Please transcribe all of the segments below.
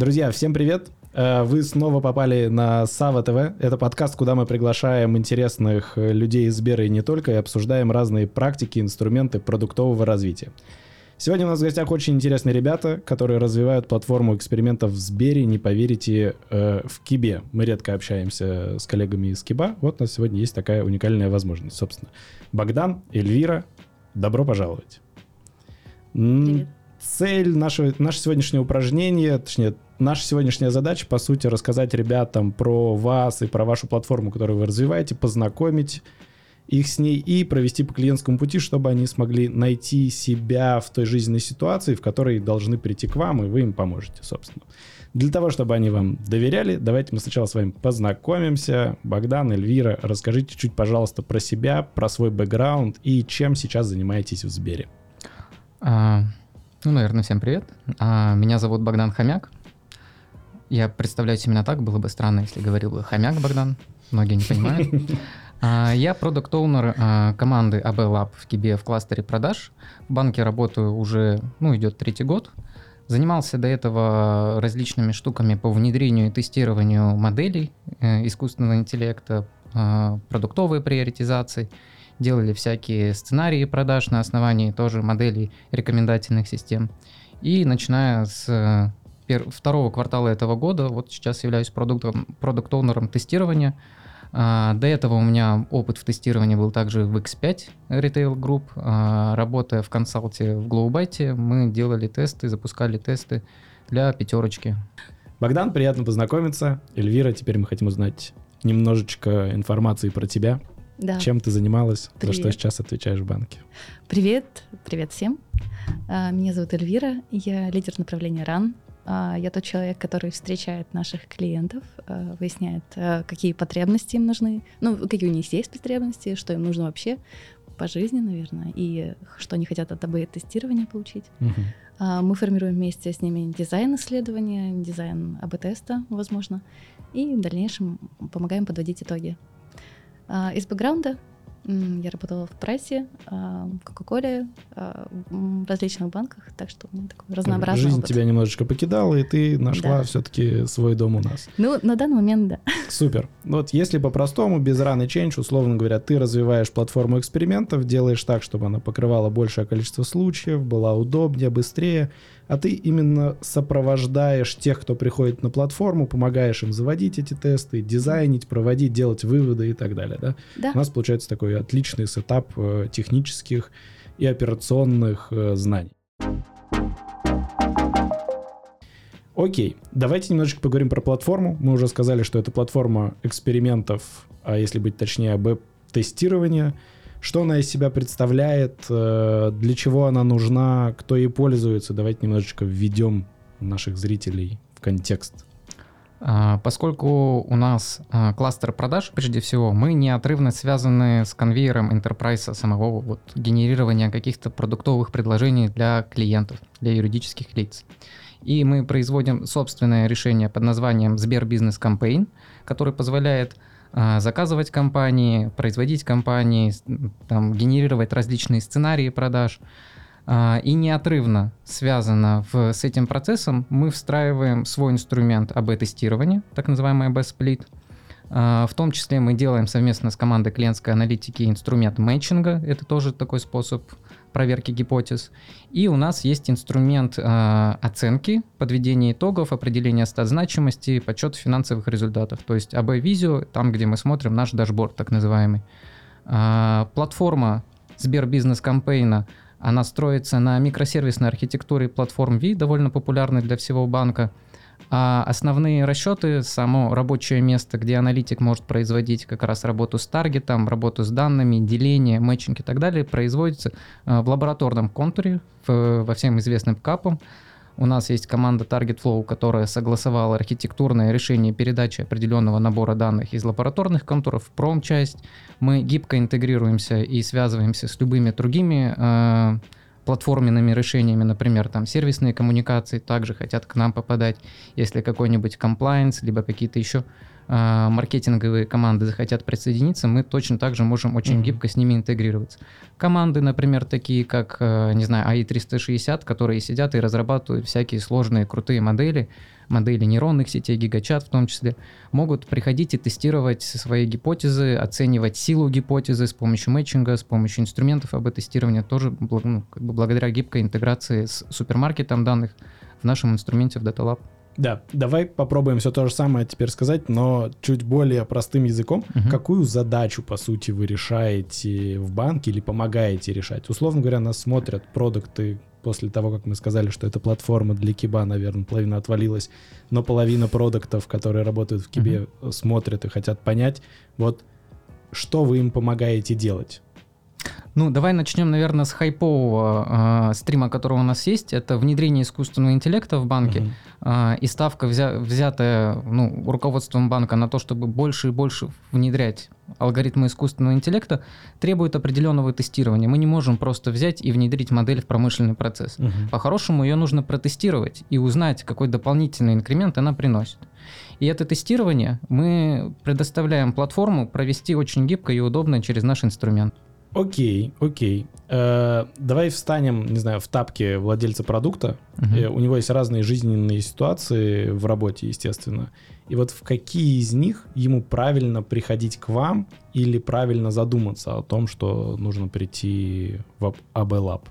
Друзья, всем привет! Э, вы снова попали на Сава ТВ. Это подкаст, куда мы приглашаем интересных э, людей из Сбера и не только, и обсуждаем разные практики, инструменты продуктового развития. Сегодня у нас в гостях очень интересные ребята, которые развивают платформу экспериментов в Сбере, не поверите, э, в Кибе. Мы редко общаемся с коллегами из Киба. Вот у нас сегодня есть такая уникальная возможность. Собственно, Богдан, Эльвира, добро пожаловать. Привет. Цель нашего, наше сегодняшнее упражнение, точнее, наша сегодняшняя задача, по сути, рассказать ребятам про вас и про вашу платформу, которую вы развиваете, познакомить их с ней и провести по клиентскому пути, чтобы они смогли найти себя в той жизненной ситуации, в которой должны прийти к вам, и вы им поможете, собственно. Для того, чтобы они вам доверяли, давайте мы сначала с вами познакомимся. Богдан, Эльвира, расскажите чуть, пожалуйста, про себя, про свой бэкграунд и чем сейчас занимаетесь в Сбере. А, ну, наверное, всем привет. А, меня зовут Богдан Хомяк. Я представляюсь именно так, было бы странно, если говорил бы Хомяк Богдан. Многие не понимают. А, я продукт оунер команды AB Lab в Кибе в кластере продаж. В банке работаю уже, ну, идет третий год. Занимался до этого различными штуками по внедрению и тестированию моделей э, искусственного интеллекта, э, продуктовой приоритизации – делали всякие сценарии продаж на основании тоже моделей рекомендательных систем. И начиная с э, второго квартала этого года, вот сейчас являюсь продуктом, продукт-оунером тестирования. А, до этого у меня опыт в тестировании был также в X5 Retail Group. А, работая в консалте в Glowbyte, мы делали тесты, запускали тесты для пятерочки. Богдан, приятно познакомиться. Эльвира, теперь мы хотим узнать немножечко информации про тебя. Да. Чем ты занималась? Привет. За что сейчас отвечаешь в банке? Привет, привет всем. А, Меня зовут Эльвира, я лидер направления RAN. А, Я тот человек, который встречает наших клиентов, а, выясняет, а, какие потребности им нужны, ну, какие у них есть потребности, что им нужно вообще по жизни, наверное, и что они хотят от АБ-тестирования получить. А, Мы формируем вместе с ними дизайн исследования, дизайн АБ-теста, возможно, и в дальнейшем помогаем подводить итоги. Из бэкграунда я работала в прессе, а, в Кока-Коле, а, в различных банках, так что ну, такой разнообразный Жизнь опыт. тебя немножечко покидала, и ты нашла Да. все-таки свой дом у нас. Ну, на данный момент, да. Супер. Ну Вот если по-простому, без раны change, условно говоря, ты развиваешь платформу экспериментов, делаешь так, чтобы она покрывала большее количество случаев, была удобнее, быстрее, а ты именно сопровождаешь тех, кто приходит на платформу, помогаешь им заводить эти тесты, дизайнить, проводить, делать выводы и так далее, да? Да, У нас получается такой отличный сетап э, технических и операционных э, знаний. Окей, давайте немножечко поговорим про платформу. Мы уже сказали, что это платформа экспериментов, а если быть точнее, об-тестирования. Что она из себя представляет, э, для чего она нужна, кто ей пользуется. Давайте немножечко введем наших зрителей в контекст. А, Поскольку у нас а, кластер продаж, прежде всего, мы неотрывно связаны с конвейером enterprise самого вот, генерирования каких-то продуктовых предложений для клиентов, для юридических лиц. И мы производим собственное решение под названием Сбер Бизнес Campaign, который позволяет заказывать компании, производить компании, там, генерировать различные сценарии продаж. А, И неотрывно связано в- с этим процессом мы встраиваем свой инструмент A/B-тестирования, так называемый A/B-split. А, В том числе мы делаем совместно с командой клиентской аналитики инструмент мэтчинга, это тоже такой способ проверки гипотез. И у нас есть инструмент а, оценки, подведения итогов, определения стат значимости, подсчет финансовых результатов. То есть АБ-визио, там, где мы смотрим наш дашборд, так называемый. А, Платформа Сбербизнес Кампейна, она строится на микросервисной архитектуре платформ V, довольно популярной для всего банка. А основные расчеты, само рабочее место, где аналитик может производить как раз работу с таргетом, работу с данными, деление, мэтчинг и так далее, производится э, в лабораторном контуре в- во всем известным капом. У нас есть команда Target Flow, которая согласовала архитектурное решение передачи определенного набора данных из лабораторных контуров в пром-часть. Мы гибко интегрируемся и связываемся с любыми другими э, платформенными решениями, например, там сервисные коммуникации также хотят к нам попадать, если какой-нибудь compliance, либо какие-то еще маркетинговые команды захотят присоединиться, мы точно так же можем очень mm-hmm. гибко с ними интегрироваться. Команды, например, такие как, э, не знаю, AI360, которые сидят и разрабатывают всякие сложные, крутые модели, модели нейронных сетей, гигачат в том числе, могут приходить и тестировать свои гипотезы, оценивать силу гипотезы с помощью мэтчинга, с помощью инструментов об-тестирования, тоже ну, как бы благодаря гибкой интеграции с супермаркетом данных в нашем инструменте в Data Lab. Да, давай попробуем все то же самое теперь сказать, но чуть более простым языком. Угу. Какую задачу, по сути, вы решаете в банке или помогаете решать? Условно говоря, нас смотрят продукты после того, как мы сказали, что это платформа для Киба, наверное, половина отвалилась, но половина продуктов, которые работают в Кибе, угу. смотрят и хотят понять, вот что вы им помогаете делать. Ну, давай начнем, наверное, с хайпового э, стрима, который у нас есть. Это внедрение искусственного интеллекта в банке. Uh-huh. Э, и ставка, взя- взятая ну, руководством банка на то, чтобы больше и больше внедрять алгоритмы искусственного интеллекта, требует определенного тестирования. Мы не можем просто взять и внедрить модель в промышленный процесс. Uh-huh. По-хорошему, ее нужно протестировать и узнать, какой дополнительный инкремент она приносит. И это тестирование мы предоставляем платформу провести очень гибко и удобно через наш инструмент. Окей, окей. Э, давай встанем, не знаю, в тапке владельца продукта. Э, у него есть разные жизненные ситуации в работе, естественно. И вот в какие из них ему правильно приходить к вам или правильно задуматься о том, что нужно прийти в Lab?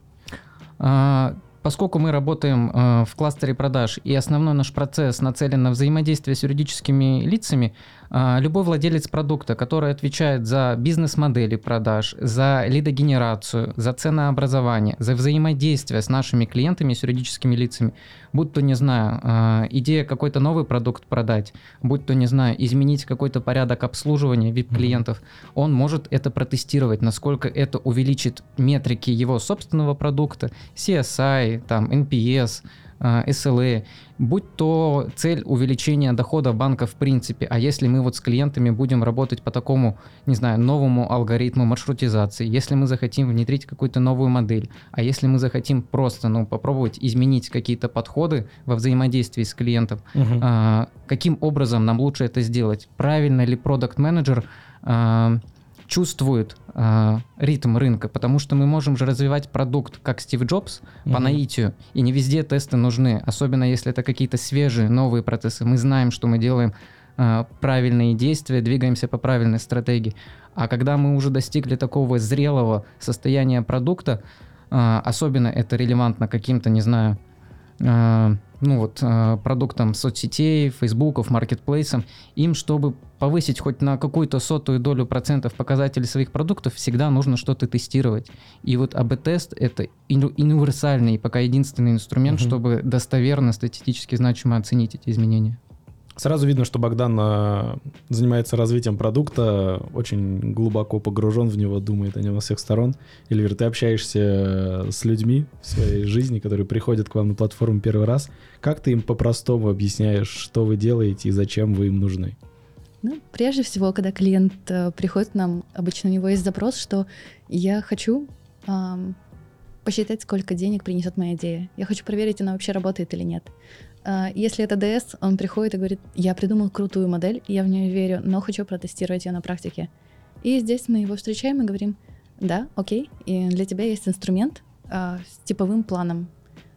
А, Поскольку мы работаем э, в кластере продаж и основной наш процесс нацелен на взаимодействие с юридическими лицами, любой владелец продукта, который отвечает за бизнес-модели продаж, за лидогенерацию, за ценообразование, за взаимодействие с нашими клиентами, с юридическими лицами, будь то, не знаю, э, идея какой-то новый продукт продать, будь то, не знаю, изменить какой-то порядок обслуживания VIP-клиентов, он может это протестировать, насколько это увеличит метрики его собственного продукта, CSI, там, NPS, SLA, будь то цель увеличения дохода банка в принципе, а если мы вот с клиентами будем работать по такому, не знаю, новому алгоритму маршрутизации, если мы захотим внедрить какую-то новую модель, а если мы захотим просто, ну, попробовать изменить какие-то подходы во взаимодействии с клиентом, угу. а, каким образом нам лучше это сделать? Правильно ли продукт-менеджер а, чувствует э, ритм рынка, потому что мы можем же развивать продукт как Стив Джобс mm-hmm. по наитию, и не везде тесты нужны, особенно если это какие-то свежие новые процессы. Мы знаем, что мы делаем э, правильные действия, двигаемся по правильной стратегии. А когда мы уже достигли такого зрелого состояния продукта, э, особенно это релевантно каким-то, не знаю, ну вот, э, продуктам соцсетей, фейсбуков, маркетплейсам, им, чтобы повысить хоть на какую-то сотую долю процентов показателей своих продуктов, всегда нужно что-то тестировать. И вот АБ-тест — это универсальный, пока единственный инструмент, угу. чтобы достоверно, статистически значимо оценить эти изменения. Сразу видно, что Богдан э, занимается развитием продукта, очень глубоко погружен в него, думает о нем со всех сторон. Эльвир, ты общаешься э, с людьми в своей жизни, которые приходят к вам на платформу первый раз. Как ты им по-простому объясняешь, что вы делаете и зачем вы им нужны? Ну, прежде всего, когда клиент э, приходит к нам, обычно у него есть запрос, что я хочу эм, посчитать, сколько денег принесет моя идея. Я хочу проверить, она вообще работает или нет. А, если это DS, он приходит и говорит, я придумал крутую модель, я в нее верю, но хочу протестировать ее на практике. И здесь мы его встречаем и говорим, да, окей, и для тебя есть инструмент а, с типовым планом.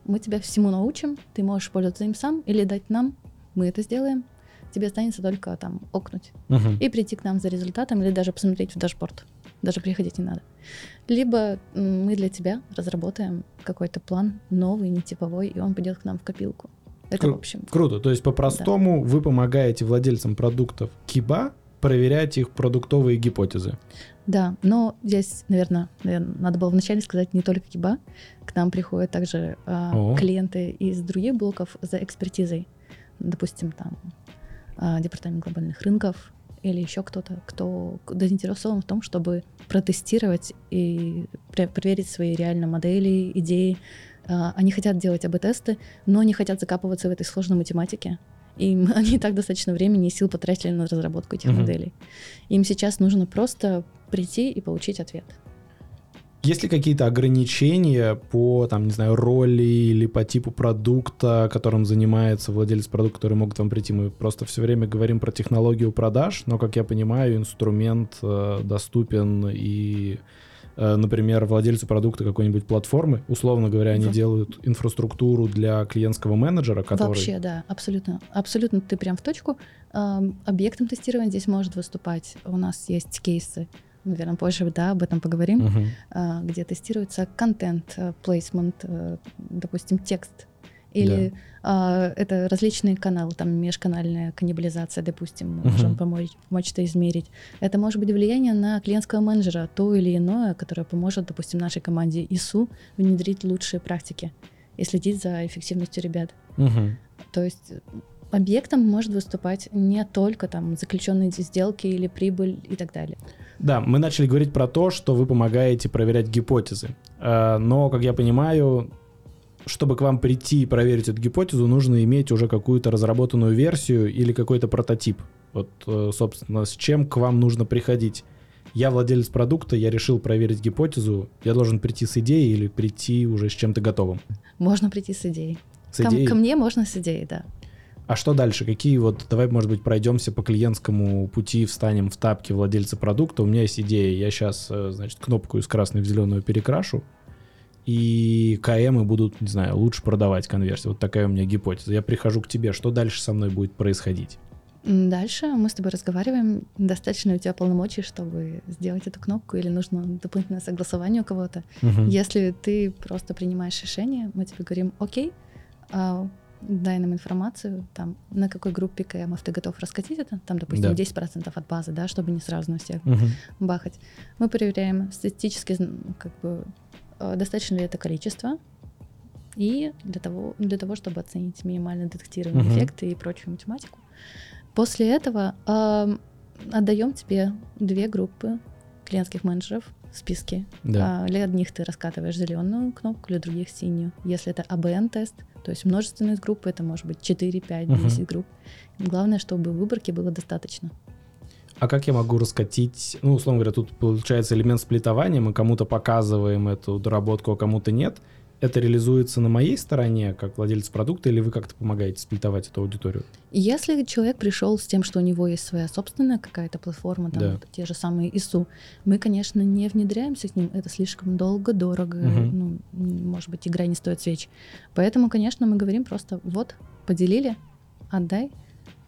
Мы тебя всему научим, ты можешь пользоваться им сам или дать нам, мы это сделаем. Тебе останется только там окнуть uh-huh. и прийти к нам за результатом или даже посмотреть в дашборд. Даже приходить не надо. Либо мы для тебя разработаем какой-то план новый, нетиповой, и он пойдет к нам в копилку. Это Кру- в общем. Круто. То есть по-простому да. вы помогаете владельцам продуктов Киба проверять их продуктовые гипотезы. Да, но здесь, наверное, наверное надо было вначале сказать не только Киба. К нам приходят также э, клиенты из других блоков за экспертизой. Допустим, там э, департамент глобальных рынков или еще кто-то, кто заинтересован в том, чтобы протестировать и проверить свои реально модели, идеи, они хотят делать АБ-тесты, но не хотят закапываться в этой сложной математике. И они так достаточно времени и сил потратили на разработку этих uh-huh. моделей. Им сейчас нужно просто прийти и получить ответ. Есть ли какие-то ограничения по, там, не знаю, роли или по типу продукта, которым занимается владелец продукта, которые могут вам прийти? Мы просто все время говорим про технологию продаж, но, как я понимаю, инструмент э, доступен и, например, владельцу продукта какой-нибудь платформы, условно говоря, они Да. делают инфраструктуру для клиентского менеджера, который... Вообще, да, абсолютно. Абсолютно ты прям в точку. Объектом тестирования здесь может выступать. У нас есть кейсы, наверное, позже, да, об этом поговорим, а, где тестируется контент, э, плейсмент, э, допустим, текст. Или а, это различные каналы, там межканальная каннибализация, допустим, мы можем Мгм. помочь, помочь это измерить. Это может быть влияние на клиентского менеджера, то или иное, которое поможет, допустим, нашей команде ИСУ внедрить лучшие практики и следить за эффективностью ребят. Мгм. То есть объектом может выступать не только там заключенные сделки или прибыль и так далее. Да, мы начали говорить про то, что вы помогаете проверять гипотезы. Э, Но, как я понимаю, чтобы к вам прийти и проверить эту гипотезу, нужно иметь уже какую-то разработанную версию или какой-то прототип. Вот, э, собственно, с чем к вам нужно приходить. Я владелец продукта, я решил проверить гипотезу. Я должен прийти с идеей или прийти уже с чем-то готовым? Можно прийти с идеей. С Ко, идеей? ко мне можно с идеей, да. А что дальше? Какие вот, давай, может быть, пройдемся по клиентскому пути, встанем в тапки владельца продукта. У меня есть идея, я сейчас, значит, кнопку из красной в зеленую перекрашу, и КМы будут, не знаю, лучше продавать конверсию. Вот такая у меня гипотеза. Я прихожу к тебе, что дальше со мной будет происходить? Дальше мы с тобой разговариваем. Достаточно у тебя полномочий, чтобы сделать эту кнопку, или нужно дополнительное согласование у кого-то? Мгм. Если ты просто принимаешь решение, мы тебе говорим, окей, а, дай нам информацию, там, на какой группе КМов ты готов раскатить это, там, допустим, Да. 10% от базы, да, чтобы не сразу на всех Мгм. бахать. Мы проверяем статистически, зн- как бы, достаточно ли это количество, и для того, для того чтобы оценить минимально детектируемый Мгм. эффект и прочую математику. После этого ам, отдаем тебе две группы клиентских менеджеров в списке. Да. А, Для одних ты раскатываешь зеленую кнопку, для других синюю. Если это АБН-тест, то есть множественность группы, это может быть 4, 5, Мгм. 10 групп. Главное, чтобы выборки было достаточно. А как я могу раскатить, ну, условно говоря, тут получается элемент сплитования, мы кому-то показываем эту доработку, а кому-то нет. Это реализуется на моей стороне, как владелец продукта, или вы как-то помогаете сплитовать эту аудиторию? Если человек пришел с тем, что у него есть своя собственная какая-то платформа, там Да. вот те же самые ИСУ, мы, конечно, не внедряемся к ним, это слишком долго, дорого, Мгм. ну, может быть, игра не стоит свеч. Поэтому, конечно, мы говорим просто, вот, поделили, отдай,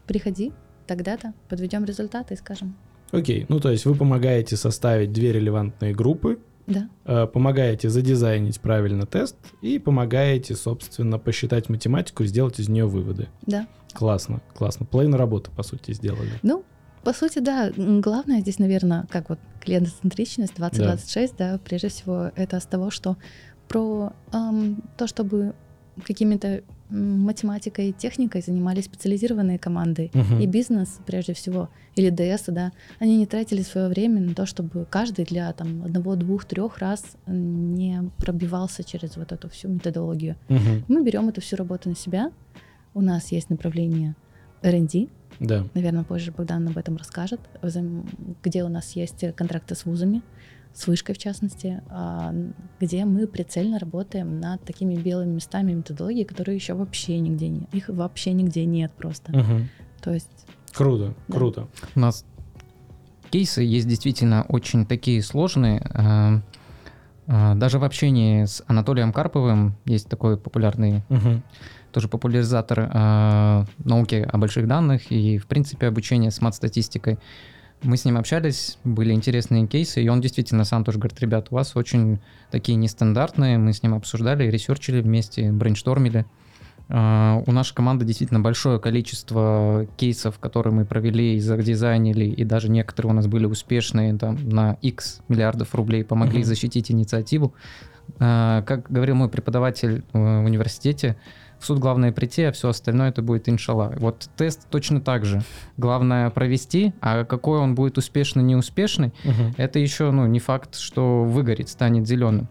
приходи, тогда-то подведем результаты и скажем, Окей, ну то есть вы помогаете составить две релевантные группы, да, э, помогаете задизайнить правильно тест и помогаете, собственно, посчитать математику и сделать из нее выводы. да. Классно, классно. Половину работы, по сути, сделали. Ну, по сути, да, главное здесь, наверное, как вот клиентоцентричность 2026, да. прежде всего, это с того, что про ам, то, чтобы какими-то математикой и техникой занимались специализированные команды Мгм. и бизнес, прежде всего, или ДС, да, они не тратили свое время на то, чтобы каждый для там одного, двух, трех раз не пробивался через вот эту всю методологию. Мгм. Мы берем эту всю работу на себя. У нас есть направление R&D, Да. Наверное, позже Богдан об этом расскажет, где у нас есть контракты с вузами, с вышкой в частности, а, где мы прицельно работаем над такими белыми местами методологии, которые еще вообще нигде нет. Их вообще нигде нет просто. Мгм. То есть, Круто, Да. круто. У нас кейсы есть действительно очень такие сложные. Э, э, Даже в общении с Анатолием Карповым есть такой популярный Мгм. тоже популяризатор науки о больших данных и, в принципе, обучения с мат-статистикой. Мы с ним общались, были интересные кейсы, и он действительно сам тоже говорит, ребят, у вас очень такие нестандартные, мы с ним обсуждали, ресерчили вместе, брейнштормили. Э, у нашей команды действительно большое количество кейсов, которые мы провели и задизайнили, и даже некоторые у нас были успешные, там, на X миллиардов рублей помогли Мгм. защитить инициативу. Э, Как говорил мой преподаватель э, в университете, в суд главное прийти, а все остальное это будет иншалла. Вот тест точно так же. Главное провести, а какой он будет успешный, неуспешный, Мгм. это еще ну, не факт, что выгорит, станет зеленым.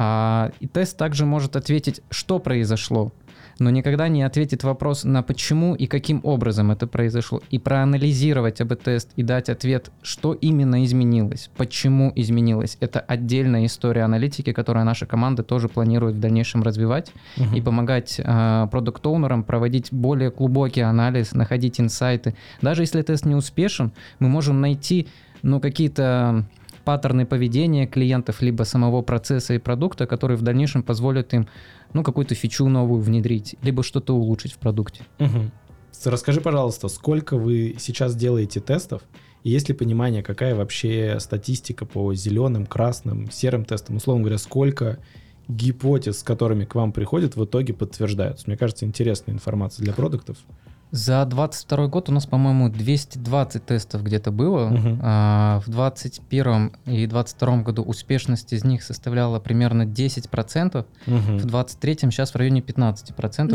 А, и тест также может ответить, что произошло. Но никогда не ответит вопрос на почему и каким образом это произошло, и проанализировать АБ-тест и дать ответ, что именно изменилось, почему изменилось. Это отдельная история аналитики, которую наша команда тоже планирует в дальнейшем развивать угу. и помогать э, продукт-оунерам проводить более глубокий анализ, находить инсайты. Даже если тест не успешен, мы можем найти ну, какие-то паттерны поведения клиентов, либо самого процесса и продукта, которые в дальнейшем позволят им ну, какую-то фичу новую внедрить, либо что-то улучшить в продукте. Угу. Расскажи, пожалуйста, сколько вы сейчас делаете тестов, и есть ли понимание, какая вообще статистика по зеленым, красным, серым тестам? Условно говоря, сколько гипотез, с которыми к вам приходят, в итоге подтверждаются? Мне кажется, интересная информация для продуктов. За 22 год у нас, по-моему, 220 тестов где-то было. Угу. А, в 21 и 22 году успешность из них составляла примерно 10%. Угу. В 23 сейчас в районе 15%.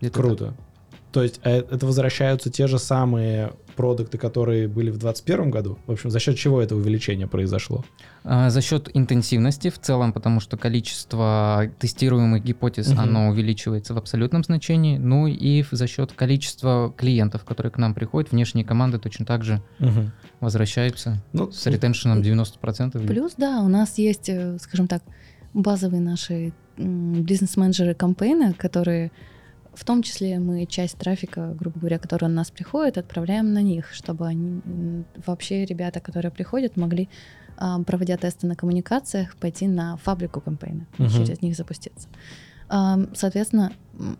Да. Круто. Так. То есть э, это возвращаются те же самые продукты, которые были в 2021 году? В общем, за счет чего это увеличение произошло? А, за счет интенсивности в целом, потому что количество тестируемых гипотез, угу. оно увеличивается в абсолютном значении, ну и за счет количества клиентов, которые к нам приходят, внешние команды точно так же угу. возвращаются ну, с ретеншеном 90%. Плюс, да, у нас есть, э, скажем так, базовые наши бизнес-менеджеры кампейна, которые в том числе мы часть трафика, грубо говоря, который на нас приходит, отправляем на них, чтобы они вообще ребята, которые приходят, могли, проводя тесты на коммуникациях, пойти на фабрику кампейна, угу. через них запуститься. Соответственно,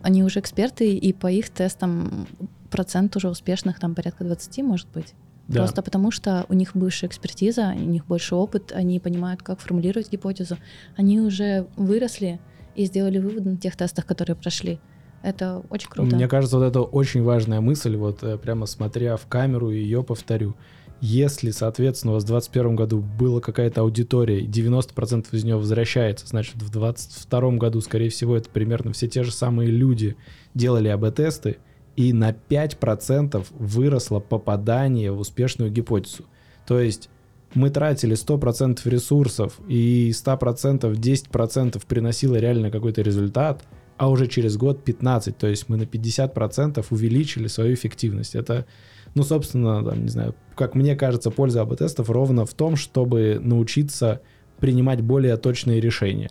они уже эксперты, и по их тестам процент уже успешных там порядка 20, может быть. Да. Просто потому, что у них больше экспертиза, у них больше опыт, они понимают, как формулировать гипотезу. Они уже выросли и сделали выводы на тех тестах, которые прошли. Это очень круто. Мне кажется, вот это очень важная мысль, вот э, прямо смотря в камеру, ее повторю. Если, соответственно, у вас в 2021 году была какая-то аудитория, и 90% из нее возвращается, значит, в 2022 году, скорее всего, это примерно все те же самые люди делали АБ-тесты, и на 5% выросло попадание в успешную гипотезу. То есть мы тратили 100% ресурсов, и 100% 10% приносило реально какой-то результат – а уже через год 15, то есть мы на 50% увеличили свою эффективность. Это, ну, собственно, там, не знаю, как мне кажется, польза АБ-тестов ровно в том, чтобы научиться принимать более точные решения.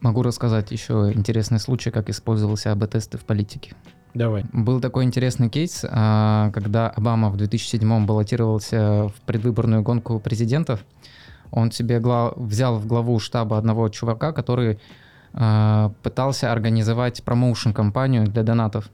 Могу рассказать еще интересный случай, как использовался АБ-тесты в политике. Давай. Был такой интересный кейс, а, когда Обама в 2007 баллотировался в предвыборную гонку президентов. Он себе взял в главу штаба одного чувака, который пытался организовать промоушен-компанию для донатов.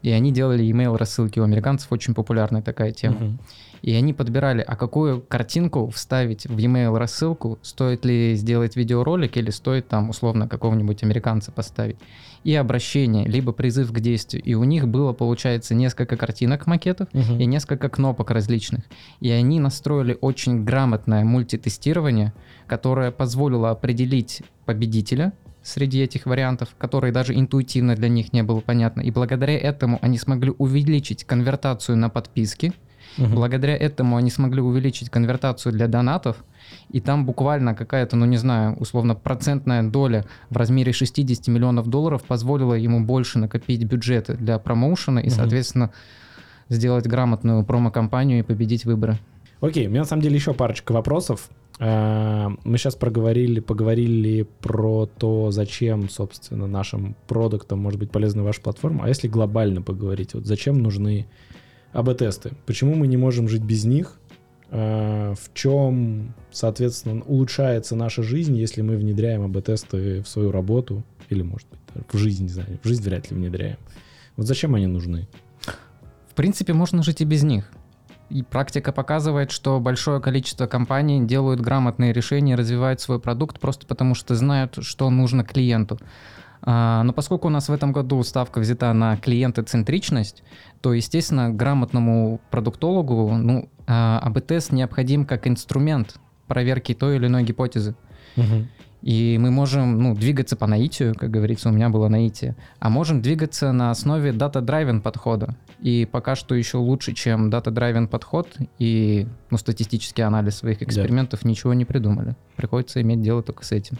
И они делали email рассылки у американцев, очень популярная такая тема. Uh-huh. И они подбирали, а какую картинку вставить в e-mail рассылку, стоит ли сделать видеоролик или стоит там условно какого-нибудь американца поставить. И обращение, либо призыв к действию. И у них было, получается, несколько картинок макетов uh-huh. и несколько кнопок различных. И они настроили очень грамотное мультитестирование, которое позволило определить победителя, среди этих вариантов, которые даже интуитивно для них не было понятно. И благодаря этому они смогли увеличить конвертацию на подписки, угу. благодаря этому они смогли увеличить конвертацию для донатов, и там буквально какая-то, ну не знаю, условно процентная доля в размере 60 миллионов долларов позволила ему больше накопить бюджеты для промоушена и, угу. соответственно, сделать грамотную промо-компанию и победить выборы. Окей, у меня на самом деле еще парочка вопросов. Э, мы сейчас проговорили, поговорили про то, зачем, собственно, нашим продуктам может быть полезна ваша платформа. А если глобально поговорить, вот зачем нужны АБ-тесты? Почему мы не можем жить без них? Э, в чем, соответственно, улучшается наша жизнь, если мы внедряем АБ-тесты в свою работу? Или, может быть, в жизнь, не знаю, в жизнь вряд ли внедряем. Вот зачем они нужны? В принципе, можно жить и без них. И практика показывает, что большое количество компаний делают грамотные решения, развивают свой продукт просто потому, что знают, что нужно клиенту. А, но поскольку у нас в этом году ставка взята на клиентоцентричность, то, естественно, грамотному продуктологу ну, АБТС а необходим как инструмент проверки той или иной гипотезы. Угу. И мы можем ну, двигаться по наитию, как говорится, у меня было наитие, а можем двигаться на основе data-driven подхода. И пока что еще лучше, чем data-driven подход и ну, статистический анализ своих экспериментов, да. ничего не придумали. Приходится иметь дело только с этим.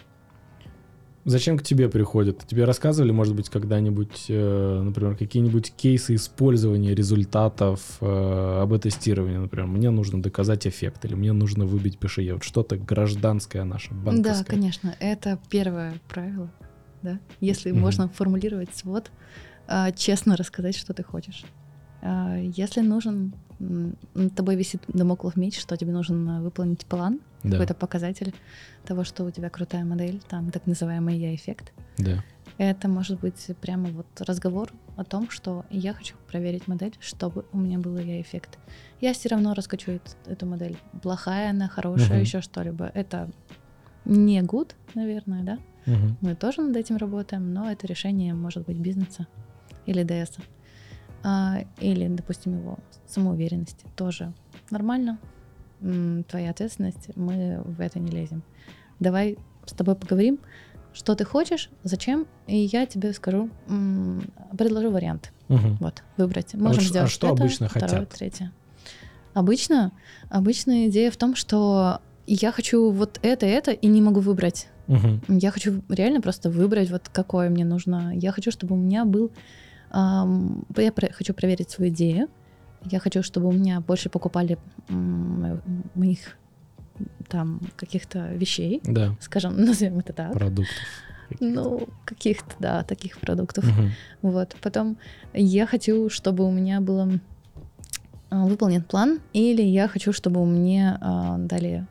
Зачем к тебе приходят? Тебе рассказывали, может быть, когда-нибудь, э, например, какие-нибудь кейсы использования результатов э, АБ-тестирования? Например, мне нужно доказать эффект или мне нужно выбить. Вот что-то гражданское наше, банковское. Да, конечно. Это первое правило. Да? Если Мгм. можно формулировать свод, а, честно рассказать, что ты хочешь. А, Если нужен, над тобой висит домоклов меч, что тебе нужно выполнить план, Да, какой-то показатель того, что у тебя крутая модель, там так называемый я-эффект. да. Это может быть прямо вот разговор о том, что я хочу проверить модель, чтобы у меня был я-эффект. Я все равно раскачу эт- эту модель. Плохая она, хорошая, Мгм. еще что-либо. Это не good, наверное, да? Мгм. Мы тоже над этим работаем, но это решение может быть бизнеса или ДС. А, или, допустим, его самоуверенности. Тоже нормально. Твоя ответственность, мы в это не лезем. Давай с тобой поговорим, что ты хочешь, зачем, и я тебе скажу, предложу варианты. Мгм. Вот, выбрать. А Можем вот а сделать что это, обычно второе, хотят? третье. Обычно, обычная идея в том, что я хочу вот это, это, и не могу выбрать. Мгм. Я хочу реально просто выбрать, вот какое мне нужно. Я хочу, чтобы у меня был... ам, я про- хочу проверить свою идею. Я хочу, чтобы у меня больше покупали моих там каких-то вещей, Да, скажем, назовем это так. продуктов. Ну, каких-то, да, таких продуктов. Мгм. Вот. Потом я хочу, чтобы у меня был выполнен план, или я хочу, чтобы мне а, дали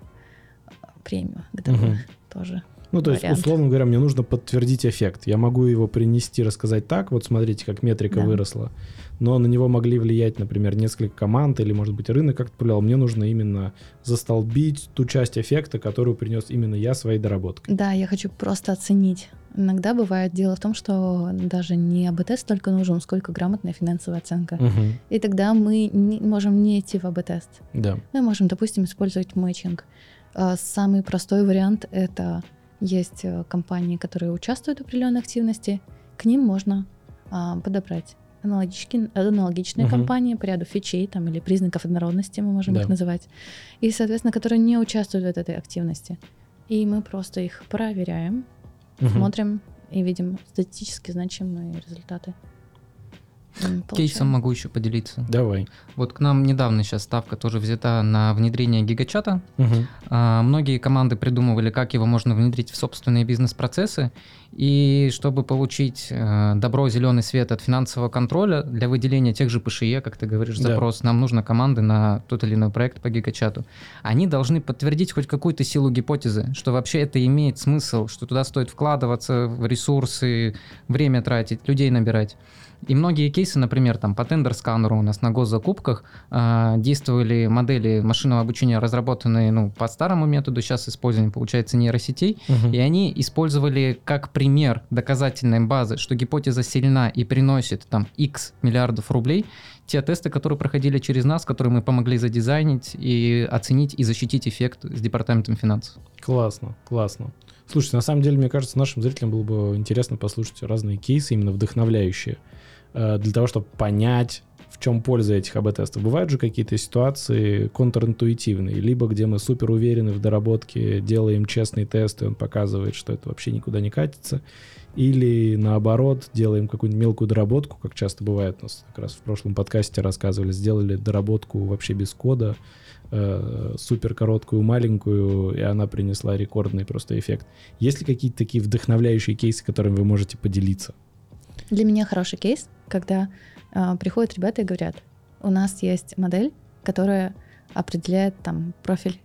а, премию Мгм. тоже. Ну, то есть, вариант. условно говоря, мне нужно подтвердить эффект. Я могу его принести, рассказать так, вот смотрите, как метрика Да. выросла, но на него могли влиять, например, несколько команд или, может быть, рынок как-то повлиял. Мне нужно именно застолбить ту часть эффекта, которую принес именно я своей доработкой. Да, я хочу просто оценить. Иногда бывает дело в том, что даже не АБТ столько нужен, сколько грамотная финансовая оценка. Мгм. И тогда мы не, можем не идти в АБ-тест. Да. Мы можем, допустим, использовать мэтчинг. А, Самый простой вариант — это есть э, компании, которые участвуют в определенной активности, к ним можно а, подобрать аналогички- аналогичные Мгм. компании по ряду фичей там, или признаков однородности, мы можем Да. их называть, и, соответственно, которые не участвуют в этой активности. И мы просто их проверяем, Мгм. смотрим и видим статистически значимые результаты. М, Кейсом получаем. могу еще поделиться. Давай. Вот к нам недавно сейчас ставка тоже взята на внедрение гигачата. Мгм. А, Многие команды придумывали, как его можно внедрить в собственные бизнес-процессы. И чтобы получить э, добро, зеленый свет от финансового контроля для выделения тех же ПШЕ, как ты говоришь, Да. запрос, нам нужно команды на тот или иной проект по гигачату. Они должны подтвердить хоть какую-то силу гипотезы, что вообще это имеет смысл, что туда стоит вкладываться в ресурсы, время тратить, людей набирать. И многие кейсы, например, там по тендер-сканеру у нас на госзакупках а, действовали модели машинного обучения, разработанные ну, по старому методу, сейчас использование, получается, нейросетей, Мгм. и они использовали как пример доказательной базы, что гипотеза сильна и приносит там X миллиардов рублей, те тесты, которые проходили через нас, которые мы помогли задизайнить и оценить и защитить эффект с департаментом финансов. Классно, классно. Слушайте, на самом деле, мне кажется, нашим зрителям было бы интересно послушать разные кейсы, именно вдохновляющие, э, для того, чтобы понять, в чем польза этих АБ-тестов. Бывают же какие-то ситуации контринтуитивные, либо где мы супер уверены в доработке, делаем честный тест, и он показывает, что это вообще никуда не катится, или наоборот, делаем какую-нибудь мелкую доработку, как часто бывает у нас, как раз в прошлом подкасте рассказывали, сделали доработку вообще без кода, э, супер короткую, маленькую, и она принесла рекордный просто эффект. Есть ли какие-то такие вдохновляющие кейсы, которыми вы можете поделиться? Для меня хороший кейс, когда а, приходят ребята и говорят, у нас есть модель, которая определяет там профиль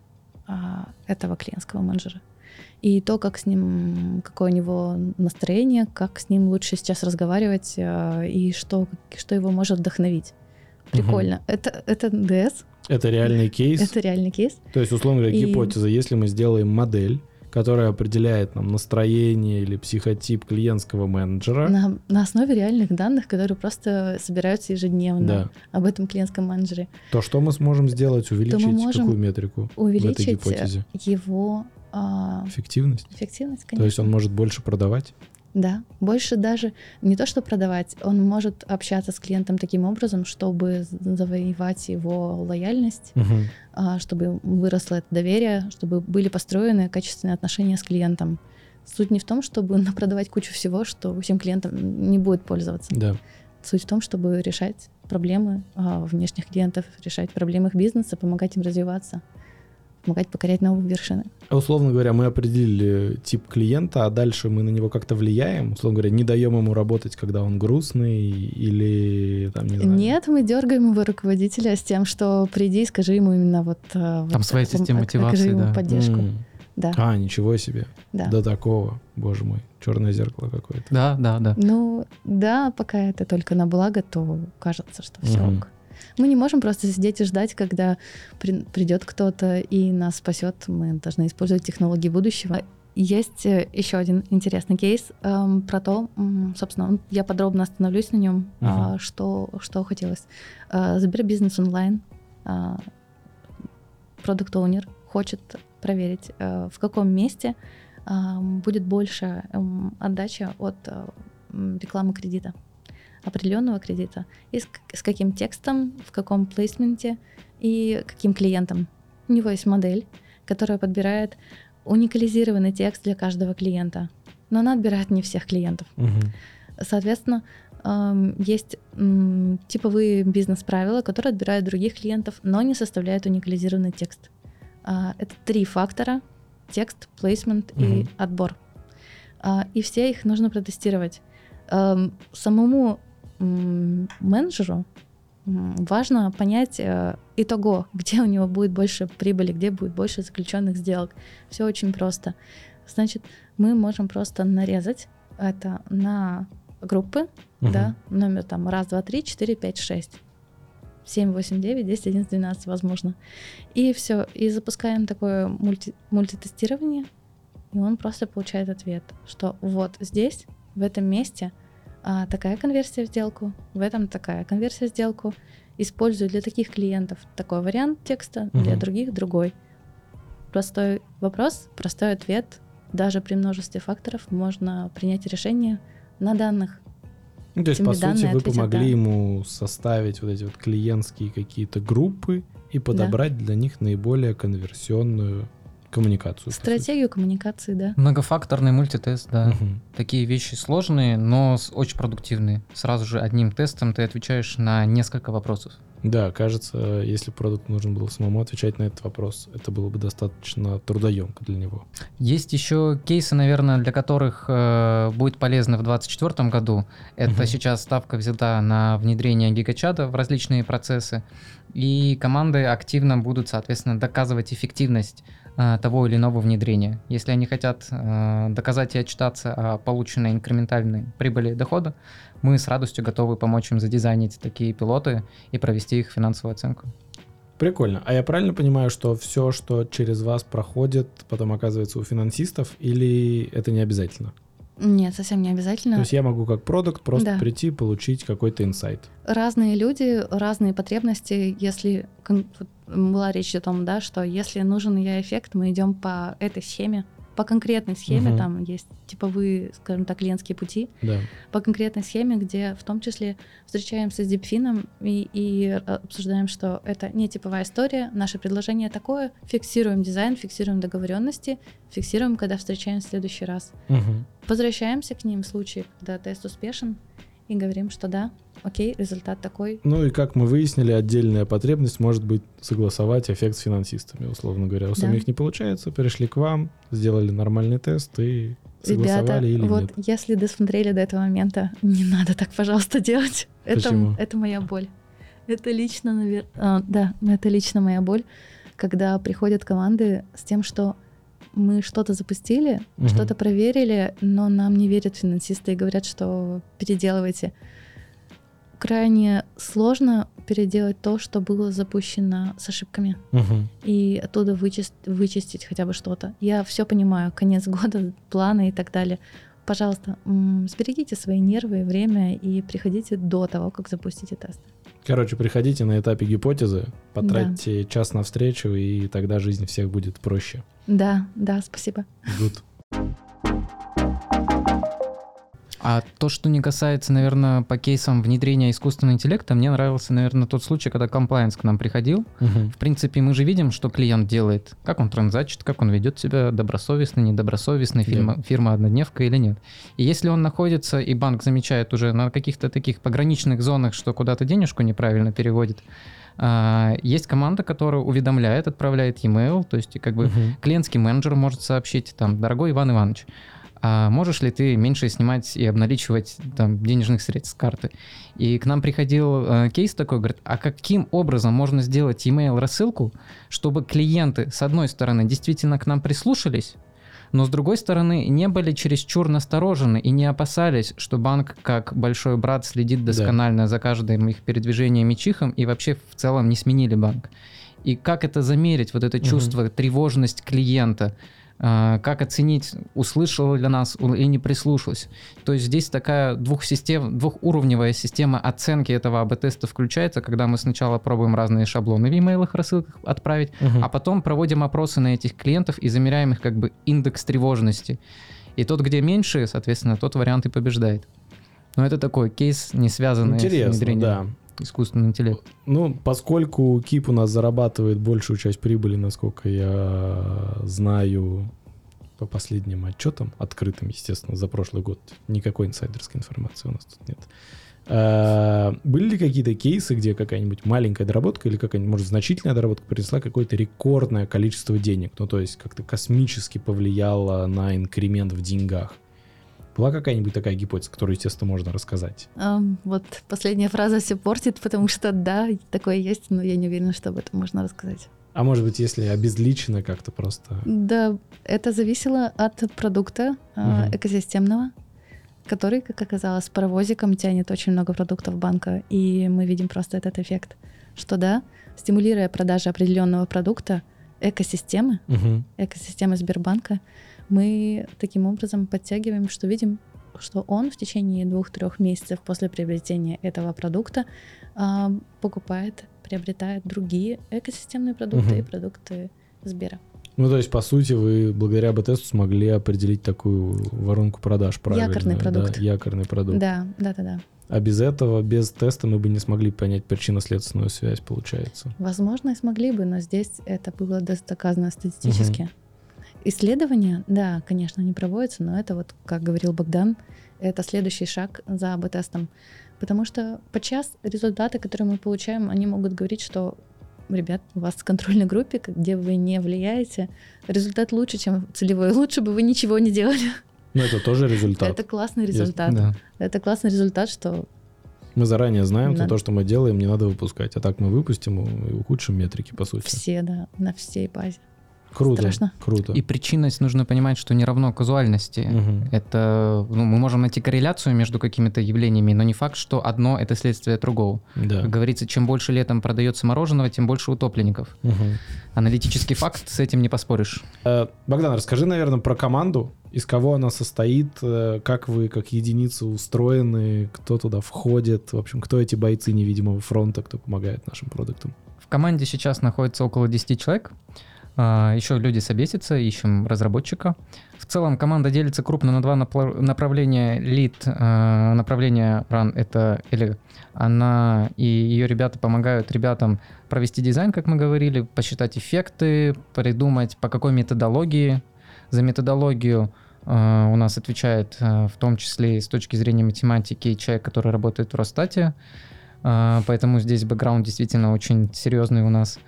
а, этого клиентского менеджера. И то, как с ним, какое у него настроение, как с ним лучше сейчас разговаривать, а, и что, что его может вдохновить. Прикольно. Это, это ДС, Это реальный кейс. это реальный кейс. То есть, условно говоря, И- гипотеза, если мы сделаем модель, которая определяет нам настроение или психотип клиентского менеджера, На, на основе реальных данных, которые просто собираются ежедневно да, об этом клиентском менеджере. то что мы сможем сделать? Увеличить можем какую метрику в этой Увеличить гипотезе? его а, Эффективность? эффективность, конечно. То есть он может больше продавать? Да, больше даже не то, что продавать, он может общаться с клиентом таким образом, чтобы завоевать его лояльность, а, чтобы выросло это доверие, чтобы были построены качественные отношения с клиентом. Суть не в том, чтобы продавать кучу всего, что всем клиентам не будет пользоваться. Да. Суть в том, чтобы решать проблемы а, внешних клиентов, решать проблемы их бизнеса, помогать им развиваться, помогать покорять новые вершины. Условно говоря, мы определили тип клиента, а дальше мы на него как-то влияем. Условно говоря, не даем ему работать, когда он грустный или там не знаю. Нет, мы дергаем его руководителя с тем, что приди и скажи ему именно вот... а, Там вот своя система ок- окажи мотивации, ему да. поддержку. М. Да, А, ничего себе. да. До такого, боже мой. Черное зеркало какое-то. Да, да, да. Ну, да, пока это только на благо, то кажется, что все Мгм. ок. Мы не можем просто сидеть и ждать, когда при- придет кто-то и нас спасет. Мы должны использовать технологии будущего. Есть э, еще один интересный кейс эм, про то, собственно, я подробно остановлюсь на нем, а, Мгм. что, что хотелось. А, Сбербизнес онлайн, продукт оунер хочет проверить, э, в каком месте а, будет больше эм, отдача от э, рекламы кредита, определенного кредита, и с, с каким текстом, в каком плейсменте и каким клиентом. У него есть модель, которая подбирает уникализированный текст для каждого клиента, но она отбирает не всех клиентов. Мгм. Соответственно, эм, есть типовые бизнес-правила, которые отбирают других клиентов, но не составляют уникализированный текст. А, Это три фактора — текст, плейсмент и Мгм. отбор. А, И все их нужно протестировать. Эм, Самому менеджеру важно понять э, итого, где у него будет больше прибыли, где будет больше заключенных сделок. Все очень просто. Значит, мы можем просто нарезать это на группы, Мгм. да, номер там раз, два, три, четыре, пять, шесть. 7, 8, 9, 10, 11, 12, возможно. И все. И запускаем такое мульти, мультитестирование, и он просто получает ответ, что вот здесь, в этом месте, а, такая конверсия в сделку, в этом такая конверсия в сделку. Использую для таких клиентов такой вариант текста, для Мгм. других другой. Простой вопрос, простой ответ. Даже при множестве факторов можно принять решение на данных. Ну, то есть, Тебе по сути, вы помогли да. ему составить вот эти вот клиентские какие-то группы и подобрать для них наиболее конверсионную коммуникацию. Стратегию коммуникации, да. Многофакторный мультитест, да. Мгм. Такие вещи сложные, но очень продуктивные. Сразу же одним тестом ты отвечаешь на несколько вопросов. Да, кажется, если продукту нужно было самому отвечать на этот вопрос, это было бы достаточно трудоемко для него. Есть еще кейсы, наверное, для которых э, будет полезно в 2024 году. Это Мгм. сейчас ставка взята на внедрение гигачата в различные процессы, и команды активно будут, соответственно, доказывать эффективность того или иного внедрения. Если они хотят э, доказать и отчитаться о полученной инкрементальной прибыли и дохода, мы с радостью готовы помочь им задизайнить такие пилоты и провести их финансовую оценку. Прикольно. А я правильно понимаю, что все, что через вас проходит, потом оказывается у финансистов, или это не обязательно? Нет, совсем не обязательно. То есть я могу как продукт просто Да. прийти, получить какой-то инсайт. Разные люди, разные потребности. Если была речь о том, да, что если нужен я эффект, мы идем по этой схеме, по конкретной схеме, Мгм. там есть типовые, скажем так, клиентские пути, Да. по конкретной схеме, где в том числе встречаемся с дипфином и, и э, обсуждаем, что это не типовая история, наше предложение такое, фиксируем дизайн, фиксируем договоренности, фиксируем, когда встречаемся в следующий раз. Мгм. Возвращаемся к ним в случае, когда тест успешен, и говорим, что да, окей, результат такой. Ну и как мы выяснили, отдельная потребность может быть согласовать эффект с финансистами, условно говоря. У Да. самих не получается, перешли к вам, сделали нормальный тест и Ребята, согласовали или вот нет. если досмотрели до этого момента, не надо так, пожалуйста, делать. Это, Почему? это моя боль. Это лично, наверное, да, это лично моя боль, когда приходят команды с тем, что мы что-то запустили, Мгм. что-то проверили, но нам не верят финансисты и говорят, что переделывайте. Крайне сложно переделать то, что было запущено с ошибками Мгм. и оттуда вычесть, вычистить хотя бы что-то. Я все понимаю, конец года, планы и так далее. Пожалуйста, сберегите свои нервы и время и приходите до того, как запустите тест. Короче, приходите на этапе гипотезы, потратьте час на встречу, и тогда жизнь всех будет проще. Да, да, спасибо. Good. А то, что не касается, наверное, по кейсам внедрения искусственного интеллекта, мне нравился, наверное, тот случай, когда комплайенс к нам приходил. Мгм. В принципе, мы же видим, что клиент делает, как он транзачит, как он ведет себя добросовестно, недобросовестно, фирма, фирма однодневка или нет. И если он находится, и банк замечает уже на каких-то таких пограничных зонах, что куда-то денежку неправильно переводит, а, есть команда, которая уведомляет, отправляет e-mail, то есть как бы Мгм. клиентский менеджер может сообщить, там, дорогой Иван Иванович, а можешь ли ты меньше снимать и обналичивать там, денежных средств с карты? И к нам приходил э, кейс такой, говорит, а каким образом можно сделать email рассылку, чтобы клиенты, с одной стороны, действительно к нам прислушались, но с другой стороны, не были чересчур насторожены и не опасались, что банк, как большой брат, следит Да. досконально за каждым их передвижением и чихом, и вообще в целом не сменили банк. И как это замерить, вот это чувство, тревожность клиента, как оценить, услышал ли нас у- и не прислушалась. То есть здесь такая двухсистем, двухуровневая система оценки этого АБ-теста включается, когда мы сначала пробуем разные шаблоны в e-mail рассылках отправить, Мгм. а потом проводим опросы на этих клиентов и замеряем их как бы индекс тревожности. И тот, где меньше, соответственно, тот вариант и побеждает. Но это такой кейс, не связанный с Интересно, внедрением да. Искусственного интеллекта. Ну, поскольку Кип у нас зарабатывает большую часть прибыли, насколько я знаю по последним отчетам, открытым, естественно, за прошлый год, никакой инсайдерской информации у нас тут нет. А, Были ли какие-то кейсы, где какая-нибудь маленькая доработка или какая-нибудь, может, значительная доработка принесла какое-то рекордное количество денег, ну, то есть как-то космически повлияла на инкремент в деньгах? Была какая-нибудь такая гипотеза, которую, естественно, можно рассказать? Ам, вот последняя фраза все портит, потому что да, такое есть, но я не уверена, что об этом можно рассказать. А может быть, если обезличено как-то просто... Да, это зависело от продукта Мгм. экосистемного, который, как оказалось, паровозиком тянет очень много продуктов банка, и мы видим просто этот эффект, что да, стимулируя продажи определенного продукта, экосистемы, Мгм. экосистемы Сбербанка, мы таким образом подтягиваем, что видим, что он в течение двух-трех месяцев после приобретения этого продукта а, покупает, приобретает другие экосистемные продукты Мгм. и продукты Сбера. Ну, то есть, по сути, вы благодаря БТСу смогли определить такую воронку продаж правильно. Якорный продукт. Да, якорный продукт. Да, да, да, да. А без этого, без теста мы бы не смогли понять причинно-следственную связь, получается. Возможно, и смогли бы, но здесь это было доказано статистически. Исследования, да, конечно, не проводятся, но это вот, как говорил Богдан, это следующий шаг за АБ-тестом. Потому что подчас результаты, которые мы получаем, они могут говорить, что ребят, у вас в контрольной группе, где вы не влияете, результат лучше, чем целевой. Лучше бы вы ничего не делали. Ну, это тоже результат. Это классный Есть, результат. Да. Это классный результат, что Мы заранее знаем, Надо. то, что мы делаем, не надо выпускать. А так мы выпустим и ухудшим метрики, по сути. все, да, на всей базе. Круто. Страшно. Круто. И причинность нужно понимать, что не равно казуальности. Мгм. Это, ну, мы можем найти корреляцию между какими-то явлениями, но не факт, что одно это следствие другого. Да. Как говорится, чем больше летом продается мороженого, тем больше утопленников. Мгм. Аналитический факт, с этим не поспоришь. Э, Богдан, расскажи, наверное, про команду. Из кого она состоит, э, как вы как единицы устроены, кто туда входит, в общем, кто эти бойцы невидимого фронта, кто помогает нашим продуктам. В команде сейчас находится около 10 человек. А, Еще люди собесятся, ищем разработчика. В целом команда делится крупно на два направления. Лид, э, направление Run — это или она и ее ребята помогают ребятам провести дизайн, как мы говорили, посчитать эффекты, придумать, по какой методологии. За методологию э, у нас отвечает э, в том числе и с точки зрения математики человек, который работает в Росстате. Поэтому здесь бэкграунд действительно очень серьезный у нас.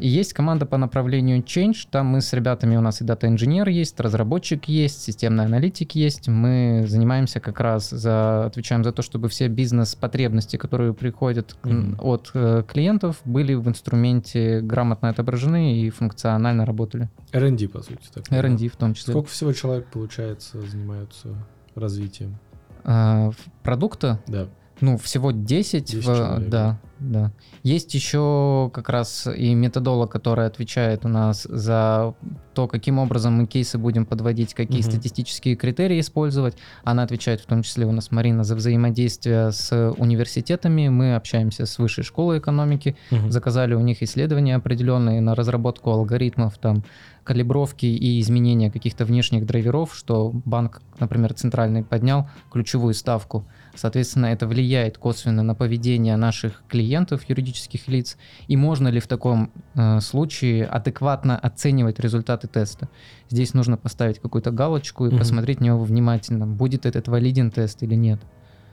И есть команда по направлению Change. Там мы с ребятами, у нас и дата-инженер есть, разработчик есть, системный аналитик есть. Мы занимаемся как раз за, отвечаем за то, чтобы все бизнес-потребности, которые приходят Мгм. от э, клиентов, были в инструменте грамотно отображены и функционально работали. R&D, по сути. так R&D в том числе. Сколько всего человек, получается, занимаются развитием? А, Продукта, Да. ну, всего 10, 10 в- человек. да. Да. Есть еще как раз и методолог, который отвечает у нас за то, каким образом мы кейсы будем подводить, какие угу. статистические критерии использовать. Она отвечает в том числе у нас, Марина, за взаимодействие с университетами. Мы общаемся с Высшей школой экономики, угу. заказали у них исследования определенные на разработку алгоритмов, там, калибровки и изменения каких-то внешних драйверов, что банк, например, центральный поднял ключевую ставку – Соответственно, это влияет косвенно на поведение наших клиентов, юридических лиц. И можно ли в таком э, случае адекватно оценивать результаты теста? Здесь нужно поставить какую-то галочку и угу. посмотреть на него внимательно, будет этот валиден тест или нет.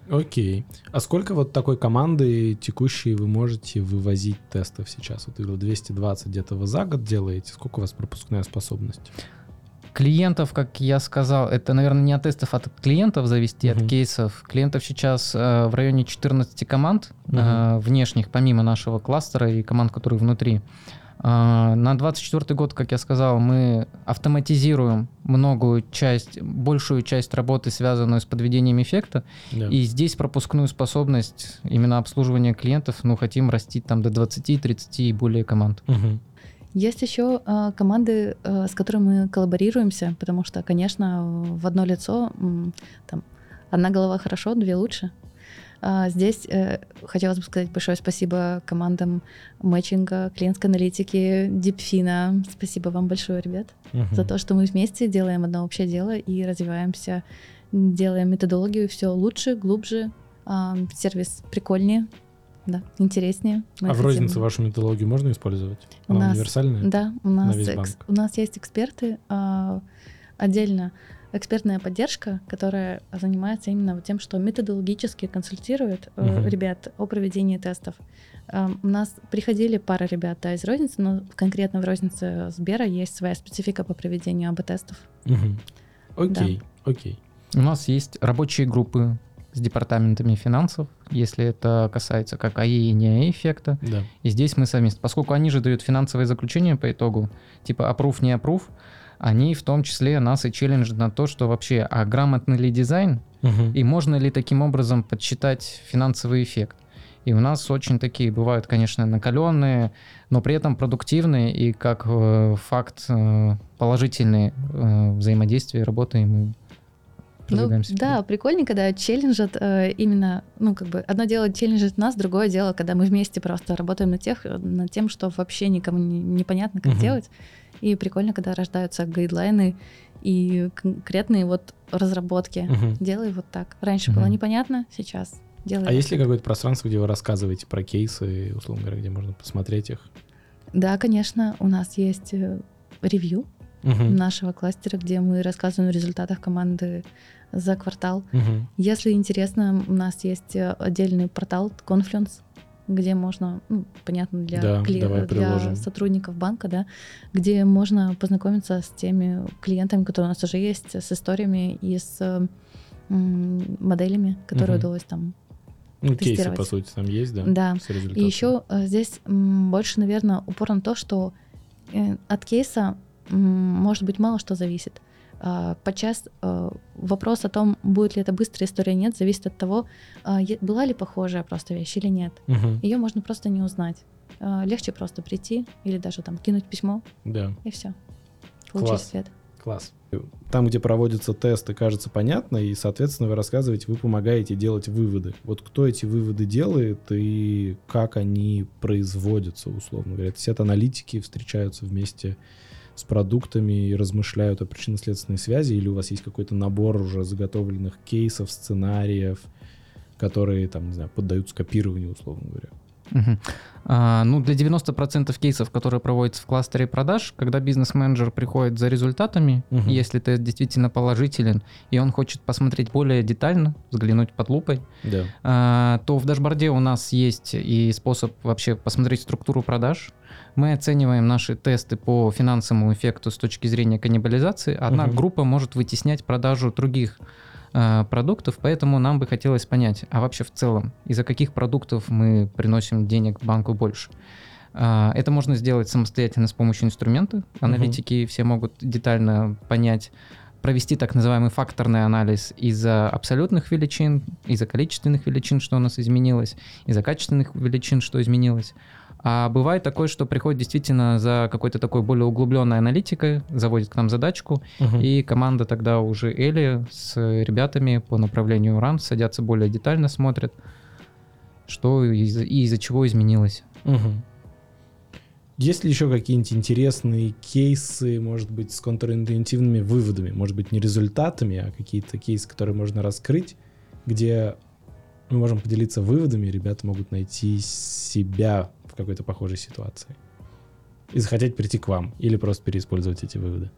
Окей. А сколько вот такой команды текущей вы можете вывозить тестов сейчас? Вот вы 220 где-то вы за год делаете. Сколько у вас пропускная способность? Клиентов, как я сказал, это, наверное, не от тестов, а от клиентов зависит, uh-huh. от кейсов. Клиентов сейчас э, в районе 14 команд uh-huh. э, внешних, помимо нашего кластера и команд, которые внутри. Э, на 24 год, как я сказал, мы автоматизируем многую часть, большую часть работы, связанную с подведением эффекта. Yeah. И здесь пропускную способность именно обслуживания клиентов, ну, хотим растить там до 20-30 и более команд. Uh-huh. Есть еще э, команды, э, с которыми мы коллаборируемся, потому что, конечно, в одно лицо там одна голова хорошо, две лучше. А здесь э, хотелось бы сказать большое спасибо командам мэтчинга, клиентской аналитики, Дипфина. Спасибо вам большое, ребят, угу. за то, что мы вместе делаем одно общее дело и развиваемся, делаем методологию все лучше, глубже, э, сервис прикольнее, да, интереснее. Мы а в рознице вашу методологию можно использовать? Она у нас, универсальная? Да, у нас, экс, у нас есть эксперты а, отдельно экспертная поддержка, которая занимается именно тем, что методологически консультирует uh ребят о проведении тестов. Э, у нас приходили пара ребят да, из розницы, но конкретно в рознице Сбера есть своя специфика по проведению АБ-тестов. uh Окей, да. окей. У нас есть рабочие группы с департаментами финансов, если это касается как АИ и не АИ эффекта. Да. И здесь мы совместно, поскольку они же дают финансовые заключения по итогу, типа approve, не approve, они в том числе нас и челленджат на то, что вообще, а грамотный ли дизайн, угу. и можно ли таким образом подсчитать финансовый эффект. И у нас очень такие бывают, конечно, накаленные, но при этом продуктивные и как э, факт э, положительные э, взаимодействия, работы мы ну, да, прикольно, когда челленджат э, именно, ну, как бы, одно дело челленджит нас, другое дело, когда мы вместе просто работаем над, тех, над тем, что вообще никому не, непонятно, как uh-huh. делать. И прикольно, когда рождаются гайдлайны и конкретные вот разработки. Uh-huh. Делай вот так. Раньше uh-huh. было непонятно, сейчас делай. А есть ли какое-то пространство, где вы рассказываете про кейсы, условно говоря, где можно посмотреть их? Да, конечно, у нас есть э, ревью uh-huh. нашего кластера, где мы рассказываем о результатах команды за квартал. Угу. Если интересно, у нас есть э, отдельный портал Confluence, где можно, ну, понятно, для, да, кли... для сотрудников банка, да, где можно познакомиться с теми клиентами, которые у нас уже есть, с историями и с м, моделями, которые угу. удалось там ну, кейсы, по сути, там есть, да? Да. И еще э, здесь м, больше, наверное, упор на то, что э, от кейса м, может быть мало что зависит. А, подчас а, вопрос о том, будет ли это быстрая история, нет, зависит от того, а, была ли похожая просто вещь или нет. Угу. Ее можно просто не узнать. Легче просто прийти или даже там кинуть письмо. Да. И все. Получить свет. Класс. Там, где проводятся тесты, кажется понятно, и, соответственно, вы рассказываете, вы помогаете делать выводы. Вот кто эти выводы делает и как они производятся, условно говоря. Все это аналитики встречаются вместе с продуктами и размышляют о причинно-следственной связи, или у вас есть какой-то набор уже заготовленных кейсов, сценариев, которые, там, не знаю, поддаются копированию, условно говоря? Угу. А, ну, для 90% кейсов, которые проводятся в кластере продаж, когда бизнес-менеджер приходит за результатами, угу. если тест действительно положителен, и он хочет посмотреть более детально, взглянуть под лупой, да. а, то в дашборде у нас есть и способ вообще посмотреть структуру продаж. Мы оцениваем наши тесты по финансовому эффекту с точки зрения каннибализации. Одна угу. группа может вытеснять продажу других Э, продуктов, поэтому нам бы хотелось понять, а вообще в целом, из-за каких продуктов мы приносим денег банку больше. Э, это можно сделать самостоятельно с помощью инструмента. Аналитики uh-huh. все могут детально понять, провести так называемый факторный анализ из-за абсолютных величин, из-за количественных величин, что у нас изменилось, из-за качественных величин, что изменилось. А бывает такое, что приходит действительно за какой-то такой более углубленной аналитикой, заводит к нам задачку, Мгм. и команда тогда уже Эли с ребятами по направлению RAM садятся более детально, смотрят, что из- и из-за чего изменилось. Мгм. Есть ли еще какие-нибудь интересные кейсы, может быть, с контринтуитивными выводами? Может быть, не результатами, а какие-то кейсы, которые можно раскрыть, где мы можем поделиться выводами, ребята могут найти себя в какой-то похожей ситуации. И захотеть прийти к вам, или просто переиспользовать эти выводы.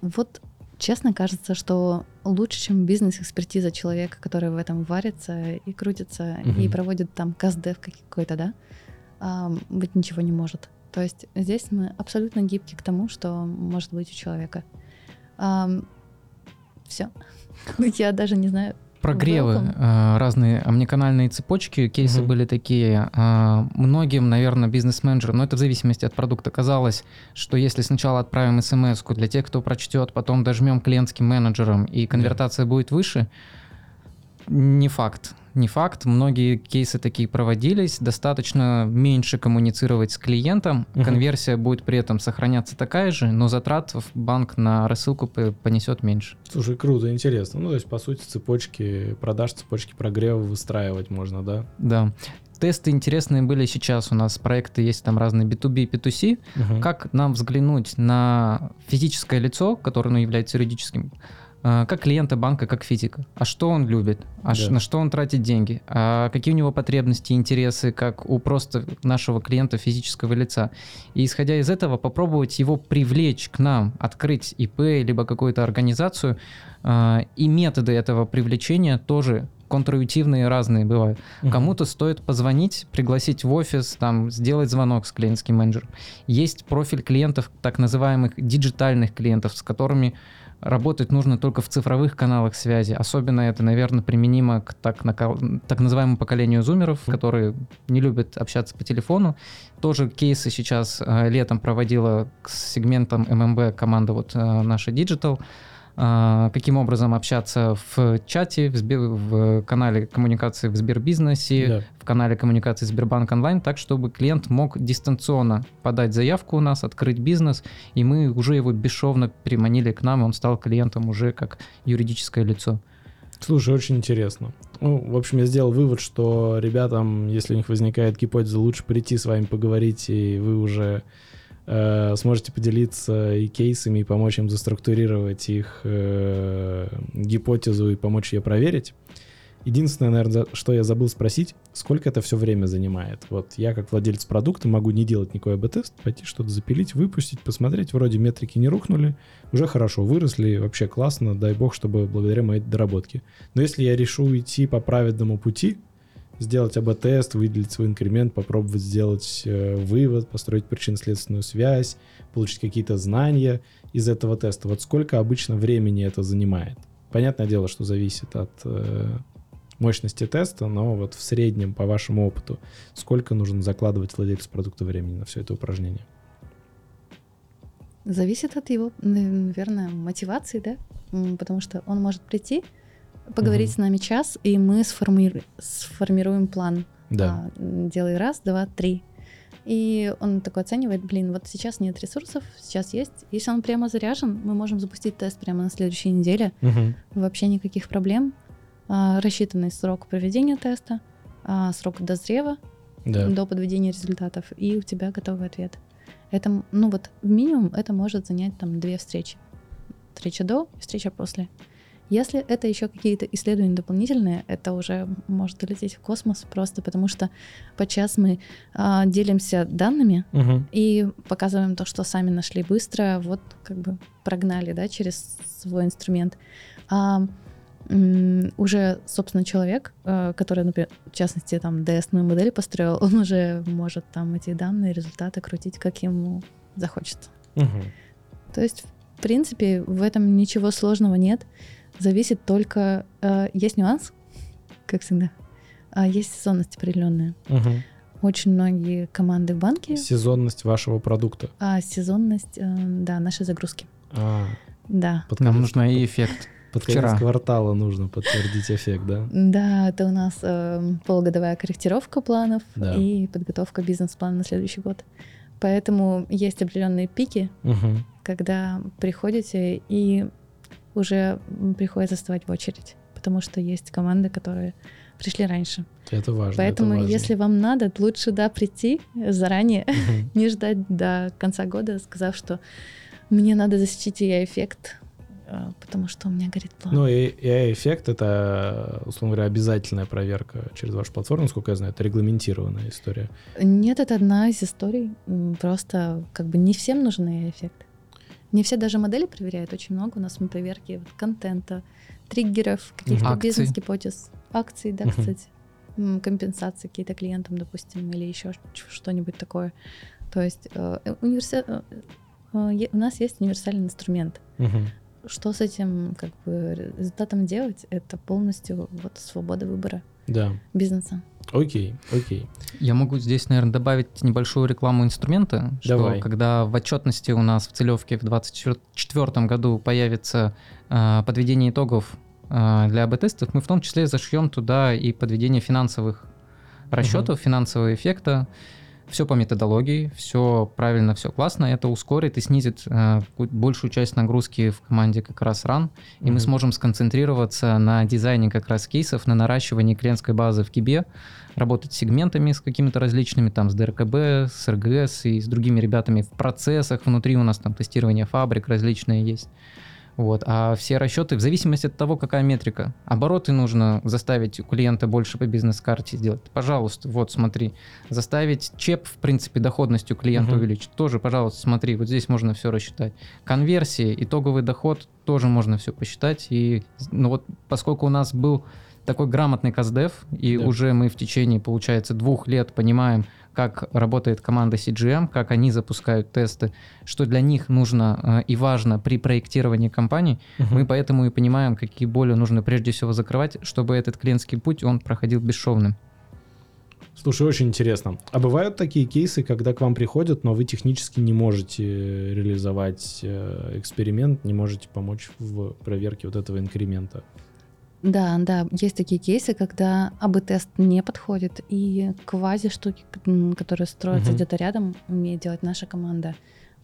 Вот честно кажется, что лучше, чем бизнес-экспертиза человека, который в этом варится и крутится, и Мгм. проводит там каст-дев какой-то, да, а, быть ничего не может. То есть здесь мы абсолютно гибки к тому, что может быть у человека. Все. Я даже не знаю. Прогревы, Welcome. э, разные омниканальные цепочки, кейсы Мгм. были такие. э, Многим, наверное, бизнес-менеджерам, но это в зависимости от продукта, казалось, что если сначала отправим смс для тех, кто прочтет, потом дожмем клиентским менеджерам, и конвертация будет выше, не факт. Не факт. Многие кейсы такие проводились. Достаточно меньше коммуницировать с клиентом. Мгм. Конверсия будет при этом сохраняться такая же, но затрат в банк на рассылку понесет меньше. Слушай, круто, интересно. Ну, то есть, по сути, цепочки продаж, цепочки прогрева выстраивать можно, да? Да. Тесты интересные были сейчас. У нас проекты есть там разные B2B, B2C. Мгм. Как нам взглянуть на физическое лицо, которое ну, является юридическим, как клиента банка, как физика. А что он любит? А Да. на что он тратит деньги? А какие у него потребности, интересы, как у просто нашего клиента физического лица? И исходя из этого, попробовать его привлечь к нам, открыть ИП, либо какую-то организацию. э, И методы этого привлечения тоже контринтуитивные разные бывают. Мгм. Кому-то стоит позвонить, пригласить в офис, там, сделать звонок с клиентским менеджером. Есть профиль клиентов, так называемых диджитальных клиентов, с которыми работать нужно только в цифровых каналах связи. Особенно это, наверное, применимо к так, так называемому поколению зумеров, которые не любят общаться по телефону. Тоже кейсы сейчас э, летом проводила с сегментом ММБ команда вот э, наша Digital. А, каким образом общаться в чате, в, Сбер- в канале коммуникации в Сбербизнесе, Да. в канале коммуникации Сбербанк онлайн, так чтобы клиент мог дистанционно подать заявку у нас, открыть бизнес, и мы уже его бесшовно приманили к нам, и он стал клиентом уже как юридическое лицо. Слушай, очень интересно. Ну, в общем, я сделал вывод, что ребятам, если у них возникает гипотеза, лучше прийти с вами поговорить, и вы уже э, сможете поделиться и кейсами, и помочь им заструктурировать их э, гипотезу и помочь ее проверить. Единственное, наверное, что я забыл спросить, сколько это все время занимает? Вот я, как владелец продукта, могу не делать никакой АБ-тест, пойти что-то запилить, выпустить, посмотреть, вроде метрики не рухнули, уже хорошо, выросли, вообще классно, дай бог, чтобы благодаря моей доработке. Но если я решу идти по праведному пути, сделать АБ-тест, выделить свой инкремент, попробовать сделать э, вывод, построить причинно-следственную связь, получить какие-то знания из этого теста, вот сколько обычно времени это занимает? Понятное дело, что зависит от э, мощности теста, но вот в среднем, по вашему опыту, сколько нужно закладывать владельцу продукта времени на все это упражнение? Зависит от его, наверное, мотивации, да? Потому что он может прийти, поговорить Мгм. с нами час, и мы сформи- сформируем план. Да. А, делай раз, два, три. И он такой оценивает, блин, вот сейчас нет ресурсов, сейчас есть. Если он прямо заряжен, мы можем запустить тест прямо на следующей неделе. Мгм. Вообще никаких проблем. А, рассчитанный срок проведения теста, а, срок дозрева Да. до подведения результатов, и у тебя готовый ответ. Это, ну вот, минимум это может занять там две встречи. Встреча до встреча после. Если это еще какие-то исследования дополнительные, это уже может улететь в космос просто потому, что подчас мы а, делимся данными Мгм. и показываем то, что сами нашли быстро, вот как бы прогнали, да, через свой инструмент. А уже, собственно, человек, э, который, например, в частности, там, DS-ную модель построил, он уже может там эти данные, результаты крутить, как ему захочется. Мгм. То есть, в принципе, в этом ничего сложного нет. Зависит только... э, есть нюанс, как всегда. А есть сезонность определенная. Мгм. очень многие команды в банке. Сезонность вашего продукта. А сезонность, э, да, нашей загрузки. А, Да. под Нам нужно и эффект. Под вчера. конец квартала нужно подтвердить эффект, да? Да, это у нас э, полугодовая корректировка планов Да. и подготовка бизнес-плана на следующий год. Поэтому есть определенные пики, Мгм. когда приходите и уже приходится вставать в очередь, потому что есть команды, которые пришли раньше. Это важно. Поэтому, это важно. если вам надо, лучше да прийти заранее, Мгм. не ждать до конца года, сказав, что мне надо засечить я эффект, э, потому что у меня горит план. Ну, и AI-эффект — это, условно говоря, обязательная проверка через вашу платформу, насколько я знаю, это регламентированная история. Нет, это одна из историй. Просто как бы не всем нужен эффект. Не все даже модели проверяют. Очень много у нас на проверке вот контента, триггеров, каких-то бизнес-гипотез, акций, да, кстати, компенсации какие-то клиентам, допустим, или еще что-нибудь такое. То есть э, э, универса- э, э, е- у нас есть универсальный инструмент. Что с этим как бы результатом делать? Это полностью вот свобода выбора Да. бизнеса. Окей, окей. Я могу здесь, наверное, добавить небольшую рекламу инструмента, что Давай. когда в отчетности у нас в целевке в 2024 году появится а, подведение итогов а, для АБ-тестов, мы в том числе зашьем туда и подведение финансовых расчетов, финансового эффекта. Все по методологии, все правильно, все классно. Это ускорит и снизит какую-то большую часть нагрузки в команде как раз ран. И мы Мгм. сможем сконцентрироваться на дизайне как раз кейсов, на наращивании клиентской базы в Кибе, работать с сегментами с какими-то различными, там, с ДРКБ, с РГС и с другими ребятами в процессах. Внутри у нас там тестирование фабрик различные есть. Вот. А все расчеты, в зависимости от того, какая метрика. Обороты нужно заставить у клиента больше по бизнес-карте сделать. Пожалуйста, вот смотри. Заставить чеп, в принципе, доходностью клиента Мгм. увеличить. Тоже, пожалуйста, смотри, вот здесь можно все рассчитать. Конверсии, итоговый доход, тоже можно все посчитать. И, ну вот, поскольку у нас был такой грамотный каздев, и Да. уже мы в течение, получается, двух лет понимаем, как работает команда CGM, как они запускают тесты, что для них нужно э, и важно при проектировании компании, Мгм. мы поэтому и понимаем, какие боли нужно прежде всего закрывать, чтобы этот клиентский путь, он проходил бесшовным. Слушай, очень интересно. А бывают такие кейсы, когда к вам приходят, но вы технически не можете реализовать э, эксперимент, не можете помочь в проверке вот этого инкремента? Да, да, есть такие кейсы, когда АБ-тест не подходит, и квази-штуки, которые строятся Мгм. где-то рядом, умеет делать наша команда,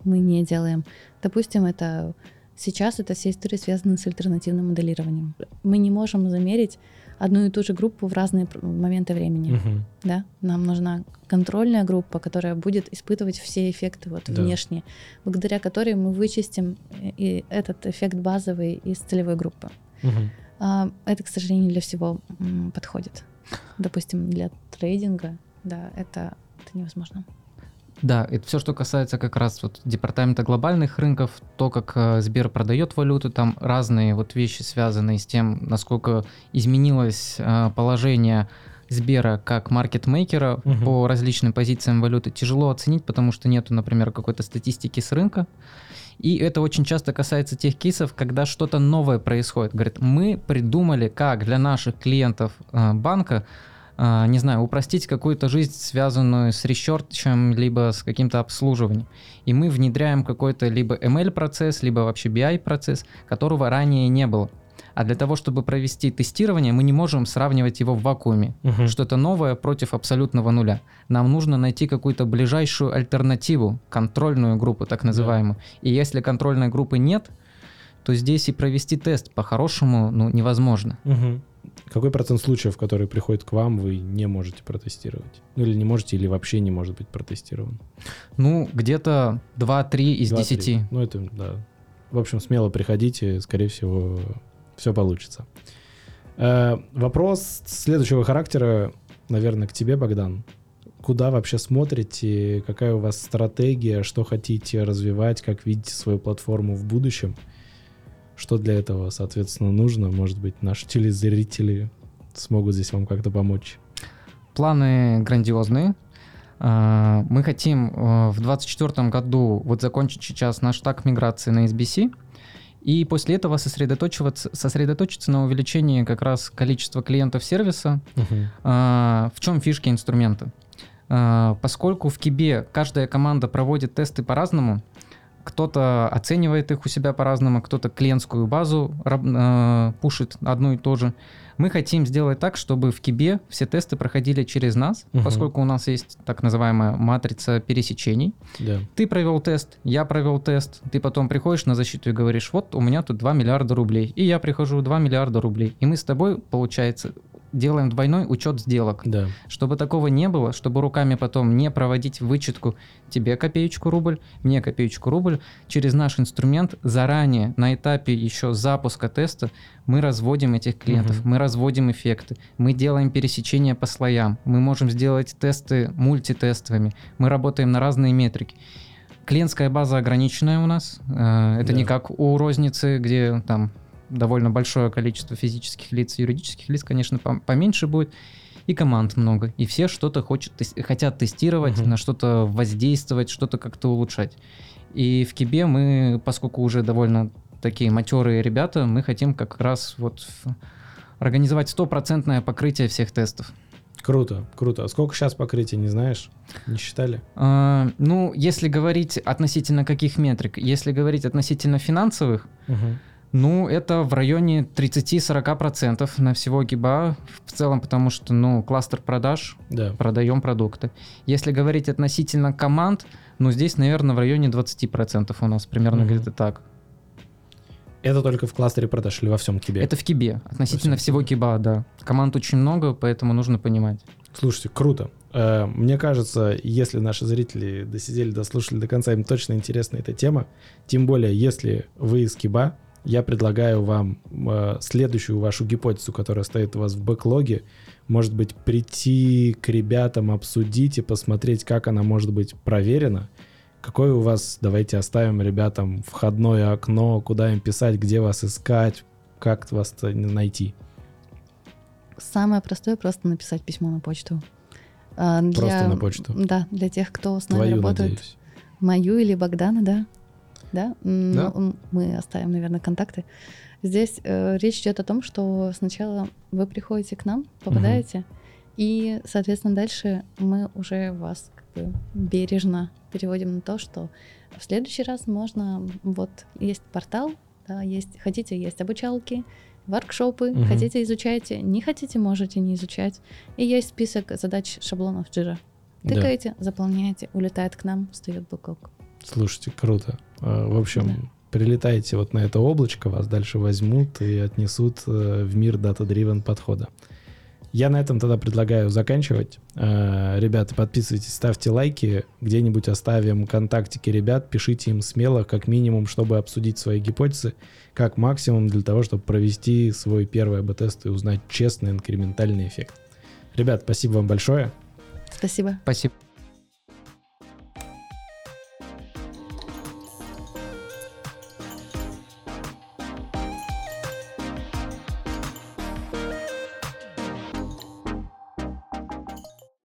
мы не делаем. Допустим, это сейчас это все истории связаны с альтернативным моделированием. Мы не можем замерить одну и ту же группу в разные моменты времени. Мгм. Да? Нам нужна контрольная группа, которая будет испытывать все эффекты вот Да. внешние, благодаря которой мы вычистим э, и этот эффект базовый из целевой группы. Мгм. А, это, к сожалению, для всего подходит. Допустим, для трейдинга, да, это, это невозможно. Да, это все, что касается как раз вот департамента глобальных рынков, то, как э, Сбер продает валюту, там разные вот вещи, связанные с тем, насколько изменилось э, положение Сбера как маркетмейкера Мгм. по различным позициям валюты, тяжело оценить, потому что нету, например, какой-то статистики с рынка. И это очень часто касается тех кейсов, когда что-то новое происходит. Говорит, мы придумали, как для наших клиентов э, банка а, не знаю, упростить какую-то жизнь, связанную с ресерчем, либо с каким-то обслуживанием. И мы внедряем какой-то либо ML-процесс, либо вообще BI-процесс, которого ранее не было. А для того, чтобы провести тестирование, мы не можем сравнивать его в вакууме. Мгм. Что-то новое против абсолютного нуля. Нам нужно найти какую-то ближайшую альтернативу, контрольную группу так называемую. И если контрольной группы нет, то здесь и провести тест по-хорошему ну, невозможно. Мгм. Какой процент случаев, которые приходят к вам, вы не можете протестировать? Ну или не можете, или вообще не может быть протестирован? Ну, где-то 2-3 из Два-три. 10. Ну это, да. В общем, смело приходите, скорее всего, все получится. Э, вопрос следующего характера, наверное, к тебе, Богдан. Куда вообще смотрите? Какая у вас стратегия? Что хотите развивать? Как видите свою платформу в будущем? Что для этого, соответственно, нужно? Может быть, наши телезрители смогут здесь вам как-то помочь? Планы грандиозные. А, Мы хотим э, в 2024 году вот закончить сейчас наш так миграции на SBC, и после этого сосредоточиваться, сосредоточиться на увеличении как раз количества клиентов сервиса. А, В чем фишки инструмента? А, поскольку в Кибе каждая команда проводит тесты по-разному, кто-то оценивает их у себя по-разному, кто-то клиентскую базу э, пушит одну и то же. Мы хотим сделать так, чтобы в Кибе все тесты проходили через нас, угу. поскольку у нас есть так называемая матрица пересечений. Да. Ты провел тест, я провел тест, ты потом приходишь на защиту и говоришь, вот у меня тут 2 миллиарда рублей, и я прихожу 2 миллиарда рублей. И мы с тобой, получается, делаем двойной учет сделок. Да. Чтобы такого не было, чтобы руками потом не проводить вычетку тебе копеечку рубль, мне копеечку рубль, через наш инструмент заранее на этапе еще запуска теста мы разводим этих клиентов, угу. мы разводим эффекты, мы делаем пересечения по слоям, мы можем сделать тесты мультитестовыми, мы работаем на разные метрики. Клиентская база ограниченная у нас. Э, это да. не как у розницы, где там довольно большое количество физических лиц, юридических лиц, конечно, поменьше будет, и команд много, и все что-то хочет, хотят тестировать, угу. на что-то воздействовать, что-то как-то улучшать. И в Кибе мы, поскольку уже довольно такие матерые ребята, мы хотим как раз вот организовать стопроцентное покрытие всех тестов. Круто, круто. А сколько сейчас покрытия, не знаешь? Не считали? А, ну, если говорить относительно каких метрик? Если говорить относительно финансовых, угу. Ну, это в районе 30-40% на всего гиба в целом, потому что, ну, кластер продаж, да. продаем продукты. Если говорить относительно команд, ну, здесь, наверное, в районе 20% у нас примерно угу. где-то так. Это только в кластере продаж или во всем кибе? Это в кибе. Относительно всего киба, да. Команд очень много, поэтому нужно понимать. Слушайте, круто. Э, мне кажется, если наши зрители досидели, дослушали до конца, им точно интересна эта тема. Тем более, если вы из киба, я предлагаю вам э, следующую вашу гипотезу, которая стоит у вас в бэклоге, может быть, прийти к ребятам, обсудить и посмотреть, как она может быть проверена. Какое у вас, давайте оставим ребятам входное окно, куда им писать, где вас искать, как вас найти. Самое простое просто написать письмо на почту. А, для, просто на почту. Да, для тех, кто с нами Твою, работает. Надеюсь. Мою или Богдана, да да? да? Мы оставим, наверное, контакты. Здесь э, речь идет о том, что сначала вы приходите к нам, попадаете, угу. и, соответственно, дальше мы уже вас как бы бережно переводим на то, что в следующий раз можно, вот есть портал, да, есть, хотите, есть обучалки, воркшопы, угу. хотите, изучайте, не хотите, можете не изучать. И есть список задач шаблонов Jira. Тыкаете, да. заполняете, улетает к нам, встает бэклог. Слушайте, круто. А, в общем, да. прилетайте вот на это облачко, вас дальше возьмут и отнесут э, в мир дата-дривен подхода. Я на этом тогда предлагаю заканчивать. А, ребята, подписывайтесь, ставьте лайки. Где-нибудь оставим контактики ребят. Пишите им смело, как минимум, чтобы обсудить свои гипотезы, как максимум для того, чтобы провести свой первый АБ-тест и узнать честный инкрементальный эффект. Ребят, спасибо вам большое. Спасибо. Спасибо.